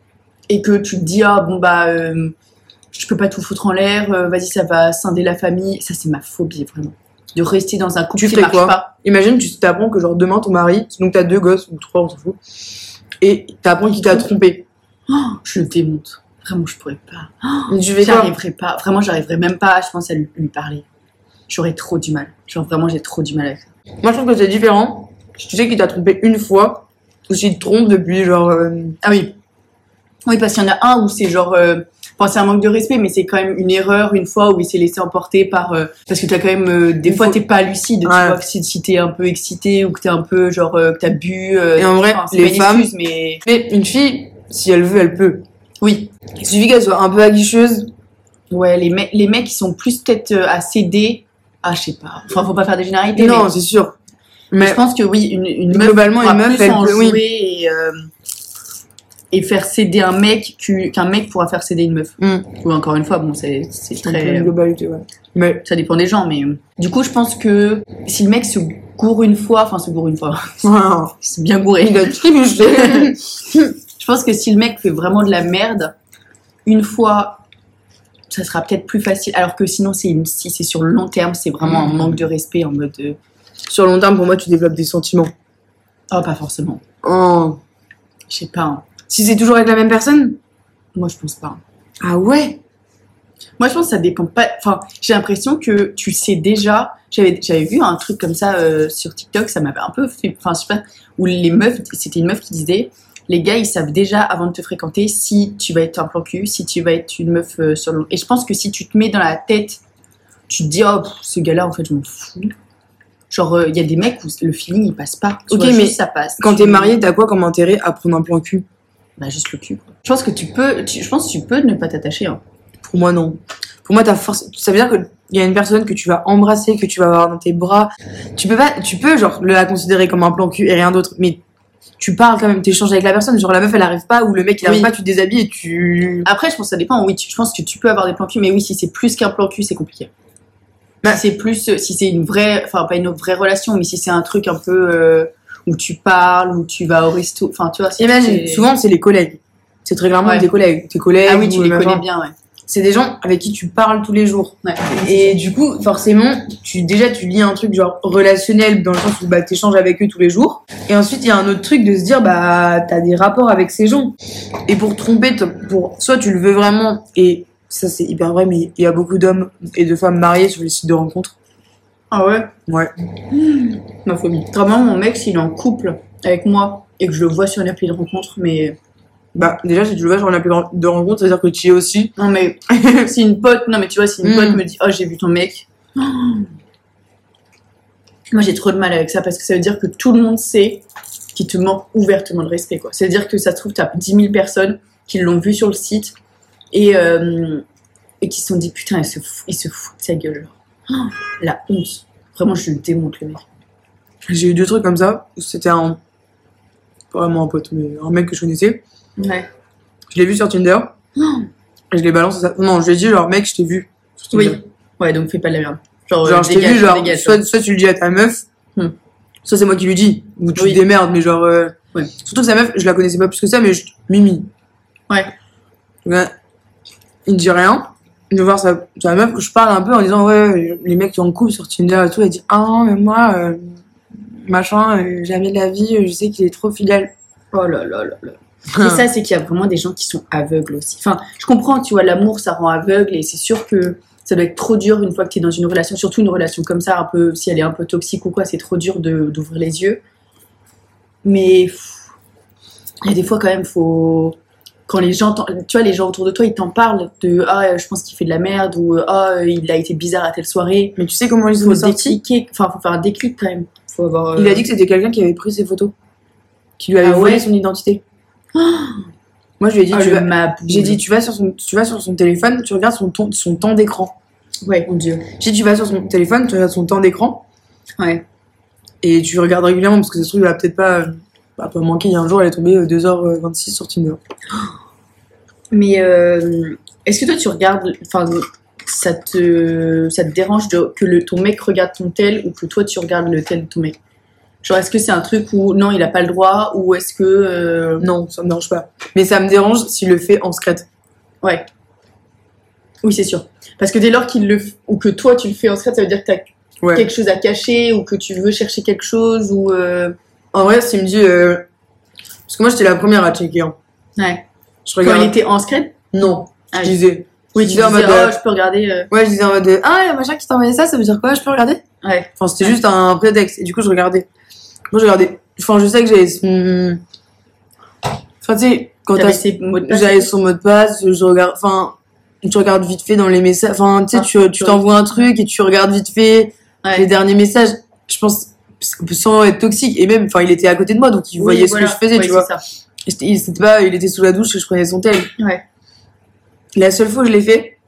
et que tu te dis ah bon bah euh, je peux pas tout foutre en l'air, euh, vas-y ça va scinder la famille. Ça c'est ma phobie vraiment. De rester dans un couple Tu qui marche quoi pas. Imagine, tu t'apprends que genre demain ton mari, donc t'as deux gosses ou trois, on s'en fout, et t'apprends qu'il t'a trompé. Je le démonte. Vraiment je pourrais pas. Fais quoi J'arriverais pas. Vraiment j'arriverais même pas je pense à lui, lui parler. J'aurais trop du mal. Genre vraiment j'ai trop du mal avec ça. Moi, je trouve que c'est différent. Si tu sais qu'il t'a trompé une fois, ou s'il te trompe depuis genre. euh, Ah oui. Oui, parce qu'il y en a un où c'est genre. euh, Enfin, c'est un manque de respect, mais c'est quand même une erreur une fois où il s'est laissé emporter par. euh, parce que t'as quand même. euh, des fois, t'es pas lucide. Tu Ouais. vois que si, si t'es un peu excité ou que t'es un peu genre. euh, que t'as bu. euh, Et en vrai, les femmes- excuse, mais. Mais une fille, si elle veut, elle peut. Oui. Il suffit qu'elle soit un peu aguicheuse. Ouais, les, mecs les mecs, ils sont plus peut-être euh, à céder. Ah, je sais pas. Enfin, faut pas faire des généralités. Non, mais c'est sûr. mais Mais je pense que oui, une, une meuf. Globalement, une meuf, elle peut- oui. et. Et faire céder un mec qu'u- qu'un mec pourra faire céder une meuf. Hmm. Ou encore une fois, bon, c'est très. une globalité, ouais. Mais Ça dépend des gens, mais du coup, je pense que si le mec se gourre une fois, enfin se gourre une fois, c'est (laughs) bien gouré. il a (laughs) je pense que si le mec fait vraiment de la merde, une fois, ça sera peut-être plus facile. Alors que sinon, c'est une- si c'est sur le long terme, c'est vraiment un manque de respect en mode. euh, Sur long terme, pour moi, tu développes des sentiments. Oh, pas forcément. Oh. Je sais pas. hein. Si c'est toujours avec la même personne? Moi, je pense pas. Ah ouais? Moi, je pense que ça dépend pas. Enfin, j'ai l'impression que tu sais déjà. J'avais, j'avais vu un truc comme ça euh, sur TikTok, ça m'avait un peu fait. Enfin, je sais pas. Où les meufs, c'était une meuf qui disait les gars, ils savent déjà avant de te fréquenter si tu vas être un plan cul, si tu vas être une meuf euh, sur le long. Et je pense que si tu te mets dans la tête, tu te dis, oh, pff, ce gars-là, en fait, je m'en fous. Genre, euh, il y a des mecs où le feeling, il passe pas. Tu Ok, vois, mais ça passe. Quand Tu- t'es marié, t'as quoi comme intérêt à prendre un plan cul? Bah, juste le cul. Je pense que tu peux, tu- je pense que tu peux ne pas t'attacher. Hein. Pour moi, non. Pour moi, t'as force. Ça veut dire qu'il y a une personne que tu vas embrasser, que tu vas avoir dans tes bras. Tu peux pas, tu peux genre la considérer comme un plan cul et rien d'autre, mais tu parles quand même, t'échanges avec la personne. Genre la meuf, elle arrive pas ou le mec, il arrive Oui. pas, tu te déshabilles et tu. Après, je pense que ça dépend. Oui, tu- je pense que tu peux avoir des plans cul, mais oui, si c'est plus qu'un plan cul, c'est compliqué. Bah. si c'est plus, si c'est une vraie, enfin pas une vraie relation, mais si c'est un truc un peu euh, où tu parles, où tu vas au resto, enfin tu vois. souvent c'est les collègues. C'est très clairement Ouais. des collègues. Tes collègues. Ah oui, tu les connais bien, ouais. C'est des gens avec qui tu parles tous les jours. ouais. Et du coup, forcément, tu déjà tu lis un truc genre relationnel dans le sens où bah t'échanges avec eux tous les jours. Et ensuite, il y a un autre truc de se dire bah t'as des rapports avec ces gens. Et pour tromper, pour soit tu le veux vraiment et ça c'est hyper vrai, mais il y a beaucoup d'hommes et de femmes mariés sur les sites de rencontres. Ah ouais. Ouais. Ma phobie. Vraiment, mon mec, s'il est en couple avec moi et que je le vois sur une appli de rencontre, mais Bah déjà si tu le vois sur une appli de rencontre, ça veut dire que tu y es aussi. non mais (laughs) si une pote, non mais tu vois, si une Mm. pote me dit, oh j'ai vu ton mec. (gasps) Moi, j'ai trop de mal avec ça parce que ça veut dire que tout le monde sait qu'il te manque ouvertement de respect. quoi. C'est-à-dire que ça se trouve, tu as 10 000 personnes qui l'ont vu sur le site et, euh, et qui se sont dit putain, il se fout, il se fout de sa gueule. genre. Oh, la honte. Vraiment, je le démonte, le mec. J'ai eu deux trucs comme ça. C'était un pas vraiment un pote, mais un mec que je connaissais. Ouais. Je l'ai vu sur Tinder. Et je l'ai balancé ça. Non, je lui ai dit genre mec, je t'ai vu. sur Tinder. Oui. Ouais, donc fais pas de la merde. Genre, Genre, euh, je t'ai vu, genre, dégage, soit, soit tu le dis à ta meuf, Hmm. soit c'est moi qui lui dis, ou tu Oui. te démerdes, mais genre, euh, Ouais. surtout que sa meuf, je la connaissais pas plus que ça, mais je... Mimi. Ouais. Ouais. Il me dit rien. Veut voir sa, sa meuf, que je parle un peu en disant, ouais, les mecs qui ont en couple sur Tinder et tout, elle dit, ah non, mais moi, euh, machin, euh, jamais de la vie, je sais qu'il est trop fidèle. Oh là là là là. Et ça, c'est qu'il y a vraiment des gens qui sont aveugles aussi. Enfin, je comprends, tu vois, l'amour, ça rend aveugle et c'est sûr que ça doit être trop dur une fois que tu es dans une relation, surtout une relation comme ça, un peu, si elle est un peu toxique ou quoi, c'est trop dur de- d'ouvrir les yeux. Mais il y a des fois quand même, faut. Quand les gens, tu vois, les gens autour de toi, ils t'en parlent de Ah, je pense qu'il fait de la merde ou Ah, il a été bizarre à telle soirée. Mais tu sais comment ils Faut ont sorti décliquer, enfin, faut faire un déclic quand même. Faut avoir. euh, Il a dit que c'était quelqu'un qui avait pris ses photos, qui lui avait Ah volé ouais son identité. (gasps) Moi, je lui ai dit, ah, tu vas- j'ai dit, tu vas sur son, tu vas sur son téléphone, tu regardes son, ton- son temps d'écran. Ouais, mon dieu. J'ai dit, tu vas sur son téléphone, tu regardes son temps d'écran, Ouais. et tu regardes régulièrement, parce que ça se trouve, il va peut-être pas, euh, bah, pas manquer. Il y a un jour, elle est tombée euh, 2h26 sur Tinder. (gasps) Mais euh, est-ce que toi tu regardes, enfin, ça te, ça te dérange de, que le, ton mec regarde ton tel ou que toi tu regardes le tel de ton mec? Genre, est-ce que c'est un truc où non, il a pas le droit ou est-ce que. euh, Non, ça me dérange pas? Mais ça me dérange s'il le fait en secrète. Ouais. Oui, c'est sûr. Parce que dès lors qu'il le. f- ou que toi tu le fais en secret, ça veut dire que t'as Ouais. quelque chose à cacher ou que tu veux chercher quelque chose ou. euh, En vrai, s'il me dit, euh, parce que moi, j'étais la première à checker. hein. Ouais. Je Quand il était en secret Non, Ah, je disais. Oui, je tu disais en mode, euh, oh, je peux regarder. euh, Ouais, je disais en mode, euh, ah, il y a machin qui t'a envoyé ça, ça veut dire quoi Je peux regarder? Ouais. Enfin, c'était juste un prétexte. Et du coup, je regardais. Moi, je regardais. Enfin, je sais que j'avais son. Enfin, tu sais, quand T'avais t'as- mots de passe. j'avais son mot de passe, je regarde. Enfin, tu regardes vite fait dans les messages. Enfin, tu sais, Ah, tu tu t'envoies un truc et tu regardes vite fait Ouais. les derniers messages. Je pense. Sans être toxique. Et même, enfin, il était à côté de moi, donc il Oui, voyait voilà. ce que je faisais, Ouais, tu vois. ça. Il, c'était pas, il était sous la douche et je prenais son tel. Ouais. La seule fois que je l'ai fait,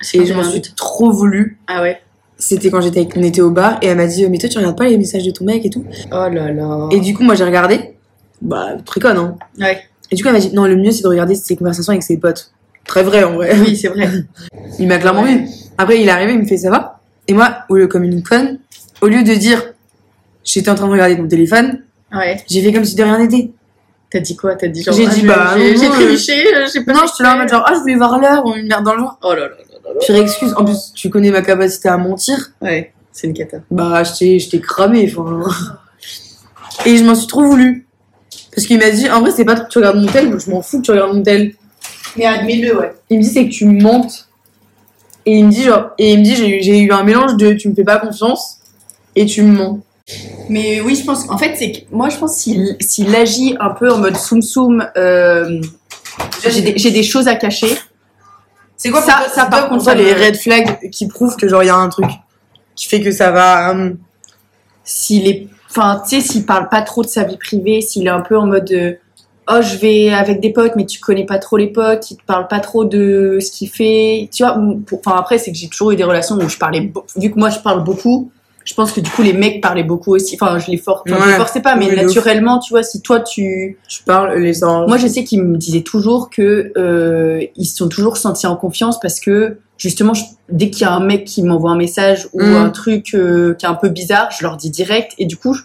C'est et je m'en suis trop voulu, Ah ouais. c'était quand j'étais, on était au bar et elle m'a dit, mais toi, tu regardes pas les messages de ton mec et tout? Oh là là. Et du coup, moi, j'ai regardé. Bah, très conne, hein. Ouais. Et du coup, elle m'a dit, non, le mieux, c'est de regarder ses conversations avec ses potes. Très vrai, en vrai. Oui, c'est vrai. (laughs) Il m'a clairement Ouais. vu. Après, il est arrivé, il me fait, ça va? Et moi, au lieu, comme une conne, au lieu de dire, j'étais en train de regarder mon téléphone, Ouais. j'ai fait comme si de rien n'était. T'as dit quoi? T'as dit genre. J'ai ah, dit, je- bah, J'ai euh, trébuché, euh, j'ai pas Non, je te là en mode genre, ah, je voulais voir l'heure, ou une merde dans le genre. Oh là là là là là. Pire excuse. En plus, tu connais ma capacité à mentir. Ouais, c'est une cata. Bah, je t'ai, je cramé, enfin. Et je m'en suis trop voulu. Parce qu'il m'a dit, en vrai, c'est pas que tu regardes mon tel, je m'en fous que tu regardes mon tel. Mais admets-le, ouais. Il me dit, c'est que tu mentes. Et il me dit, genre, et il me dit, j'ai eu, j'ai eu un mélange de tu me fais pas confiance et tu me mens. Mais oui, je pense. En fait, c'est que moi, je pense s'il s'il agit un peu en mode soum soum, euh, j'ai des, j'ai des choses à cacher. C'est quoi Ça- ça, c'est par quoi contre, ça les red flags qui prouvent que genre il y a un truc qui fait que ça va. hum, S'il est, enfin, tu sais, s'il parle pas trop de sa vie privée, s'il est un peu en mode, euh, oh, je vais avec des potes, mais tu connais pas trop les potes, il te parle pas trop de ce qu'il fait, tu vois. pour- Enfin, après, c'est que j'ai toujours eu des relations où je parlais, beau- vu que moi je parle beaucoup. Je pense que du coup les mecs parlaient beaucoup aussi. Enfin, je les, for... enfin, je les forçais pas, mais naturellement, tu vois, si toi tu, tu parles les gens. Moi, je sais qu'ils me disaient toujours que euh, ils se sont toujours sentis en confiance parce que justement, je- dès qu'il y a un mec qui m'envoie un message ou Mm. un truc euh, qui est un peu bizarre, je leur dis direct et du coup, je-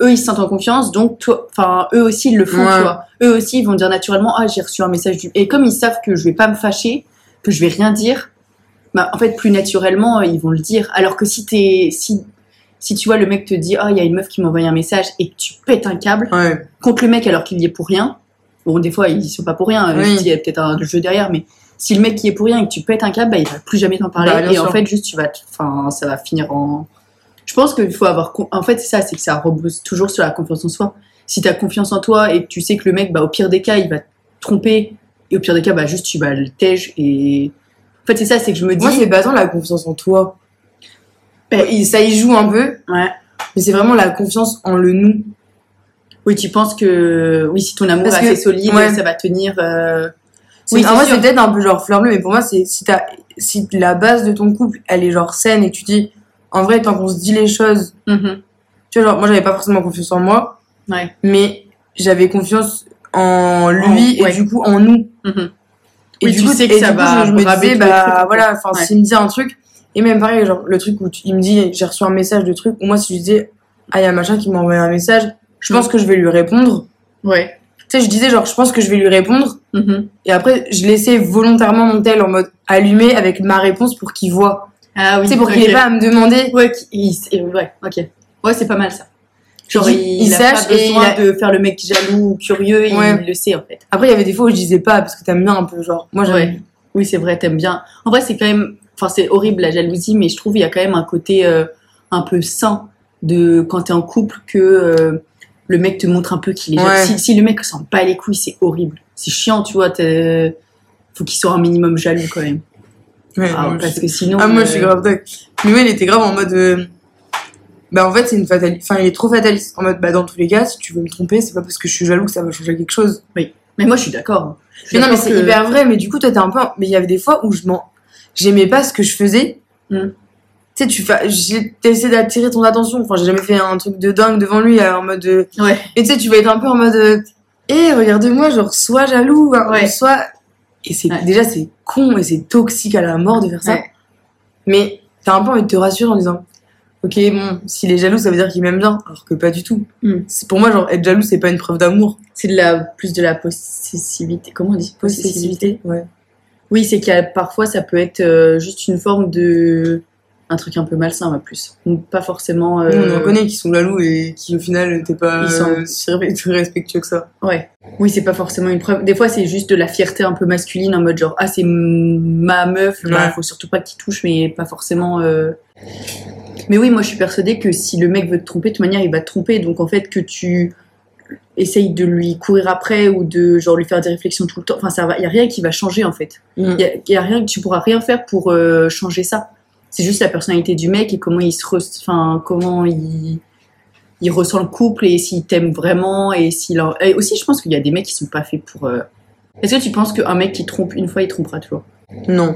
eux ils se sentent en confiance, donc toi, enfin eux aussi ils le font, Ouais. tu vois. Eux aussi ils vont dire naturellement ah j'ai reçu un message du et comme ils savent que je vais pas me fâcher, que je vais rien dire, bah en fait plus naturellement ils vont le dire. Alors que si t'es si si tu vois le mec te dit ah il y a une meuf qui m'a envoyé un message et que tu pètes un câble Ouais. contre le mec alors qu'il y est pour rien. Bon, des fois, ils y sont pas pour rien. Oui. Il y a peut-être un jeu derrière, mais si le mec y est pour rien et que tu pètes un câble, bah, il va plus jamais t'en parler. Bah, et en fait, juste, tu vas, enfin, ça va finir en. Je pense qu'il faut avoir. En fait, c'est ça, c'est que ça repose toujours sur la confiance en soi. Si t'as confiance en toi et que tu sais que le mec, bah, au pire des cas, il va te tromper, et au pire des cas, bah, juste, tu vas le tège et. En fait, c'est ça, c'est que je me dis. Moi, c'est pas tant la confiance en toi. Ben- ça y joue un peu, Ouais. mais c'est vraiment la confiance en le nous. Oui, tu penses que. Oui, si ton amour Parce est que- assez solide, ouais. ça va tenir. euh, Oui, en vrai, c'est peut-être un peu genre fleur bleue, mais pour moi, c'est si la base de ton couple, elle est genre saine et tu dis, en vrai, tant qu'on se dit les choses, mhm. tu vois, genre, moi, j'avais pas forcément confiance en moi, Ouais. mais j'avais confiance en lui En- et ouais. du coup en nous. mhm. Et Oui, du tu coup, sais que ça coup, va je me disais, bah voilà, enfin, Ouais. s'il me dit un truc, Et même pareil, genre, le truc où tu- il me dit, j'ai reçu un message de truc, ou moi, si je disais, ah, il y a un machin qui m'a envoyé un message, je pense que je vais lui répondre. Ouais. Tu sais, je disais, genre, je pense que je vais lui répondre. Mhm. Et après, je laissais volontairement mon tel en mode allumé avec ma réponse pour qu'il voit. Ah oui. tu sais, pour qu'il ok. ait pas à me demander. Ouais, il- ouais, ok. Ouais, c'est pas mal ça. Genre, Il- il, a sache pas et besoin a- de faire le mec jaloux ou curieux, et Ouais. il le sait en fait. Après, il y avait des fois où je disais pas parce que t'aimes bien un peu, genre, moi, j'aime Ouais. Oui, c'est vrai, t'aimes bien. En vrai, c'est quand même. Enfin, c'est horrible la jalousie, mais je trouve il y a quand même un côté euh, un peu sain de quand t'es en couple que euh, le mec te montre un peu qu'il est jaloux. Ouais. Si, si le mec s'en bat les couilles, c'est horrible. C'est chiant, tu vois. Faut qu'il soit un minimum jaloux quand même. Ouais, Ah, parce que sinon. Ah, moi, euh, je suis grave d'accord. Mais ouais, il était grave en mode. Bah, en fait, c'est une fataliste. Enfin, il est trop fataliste. En mode, bah, dans tous les cas, si tu veux me tromper, c'est pas parce que je suis jaloux que ça va changer quelque chose. Mais moi, je suis d'accord. Mais non, mais c'est que- hyper vrai. Mais du coup, toi, t'es un peu. Mais il y avait des fois où je m'en. J'aimais pas ce que je faisais. Mm. Tu sais, tu fais. J'ai essayé d'attirer ton attention. Enfin, j'ai jamais fait un truc de dingue devant lui, euh, en mode. euh, Ouais. Et tu sais, tu vas être un peu en mode. euh, Eh, regarde-moi, genre, sois jaloux. hein, Ouais. ou Sois. Et c'est Ouais. déjà, c'est con et c'est toxique à la mort de faire ça. Ouais. Mais t'as un peu envie de te rassurer en disant Ok, bon, s'il est jaloux, ça veut dire qu'il m'aime bien. Alors que pas du tout. Mm. C'est Pour moi, genre, être jaloux, c'est pas une preuve d'amour. C'est de la plus de la possessivité. Comment on dit? Possessivité. Ouais. Oui, c'est qu'il y a parfois ça peut être euh, juste une forme de un truc un peu malsain, à plus. Donc, pas forcément. euh, Nous, on en connaît qui sont jaloux et qui, au final, t'es pas Ils sont- euh, si (laughs) respectueux que ça. Ouais. Oui, c'est pas forcément une preuve. Des fois, c'est juste de la fierté un peu masculine, en mode genre ah c'est ma meuf, bah, Ouais. faut surtout pas qu'il touche, mais pas forcément. Mais oui, moi je suis persuadée que si le mec veut te tromper, de toute manière il va te tromper. Donc en fait que tu essayes de lui courir après ou de genre lui faire des réflexions tout le temps, enfin ça va, y a rien qui va changer en fait. Mm. Il y a, y a rien, tu pourras rien faire pour euh, changer ça. C'est juste la personnalité du mec et comment il se, enfin comment il, il ressent le couple et s'il t'aime vraiment et s'il en... et aussi je pense qu'il y a des mecs qui sont pas faits pour. euh, Est-ce que tu penses qu'un mec qui trompe une fois, il trompera toujours Non,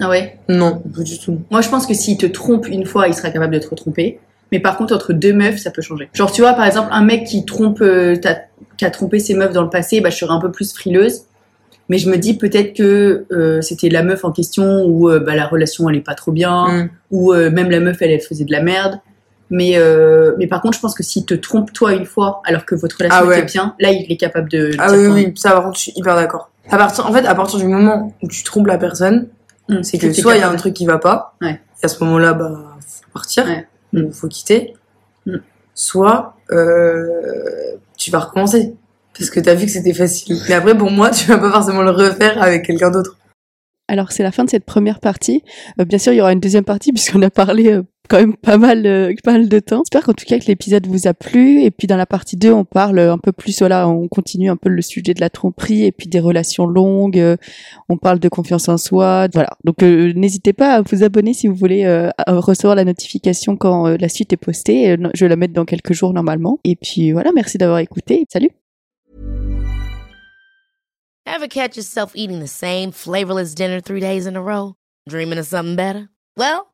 Ah ouais? non, pas du tout. Moi je pense que s'il te trompe une fois, il sera capable de te retromper. Mais par contre entre deux meufs, ça peut changer. Genre tu vois par exemple un mec qui trompe, euh, qui a trompé ses meufs dans le passé, bah je serais un peu plus frileuse. Mais je me dis peut-être que euh, c'était la meuf en question où euh, bah, la relation elle est pas trop bien, Mm. ou même la meuf elle, elle faisait de la merde. Mais, mais par contre, je pense que s'il te trompe toi une fois alors que votre relation Ah ouais. était bien, là il est capable de. Ah oui, oui, ça par contre, je suis hyper d'accord. À partir, en fait, à partir du moment où tu trompes la personne, même. c'est Mm, que soit il y a un truc qui va pas, Ouais. et à ce moment-là, bah, faut partir, Ouais. ou faut quitter, Mm. soit euh, tu vas recommencer. Parce que t'as vu que c'était facile. Mais après, pour moi, (laughs) tu vas pas forcément le refaire avec quelqu'un d'autre. Alors c'est la fin de cette première partie. Euh, bien sûr, il y aura une deuxième partie (laughs) puisqu'on a parlé euh, quand même pas mal, euh, pas mal de temps. J'espère qu'en tout cas que l'épisode vous a plu. Et puis dans la partie 2, on parle un peu plus, voilà, on continue un peu le sujet de la tromperie et puis des relations longues. euh, on parle de confiance en soi. Voilà. Donc euh, n'hésitez pas à vous abonner si vous voulez euh, recevoir la notification quand euh, la suite est postée. Je vais la mettre dans quelques jours normalement. Et puis voilà, merci d'avoir écouté. Salut Ever catch yourself eating the same flavorless dinner three days in a row? Dreaming of something better? Well,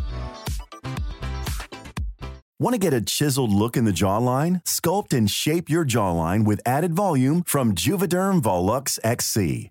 Want to get a chiseled look in the jawline? Sculpt and shape your jawline with added volume from Juvederm Volux XC.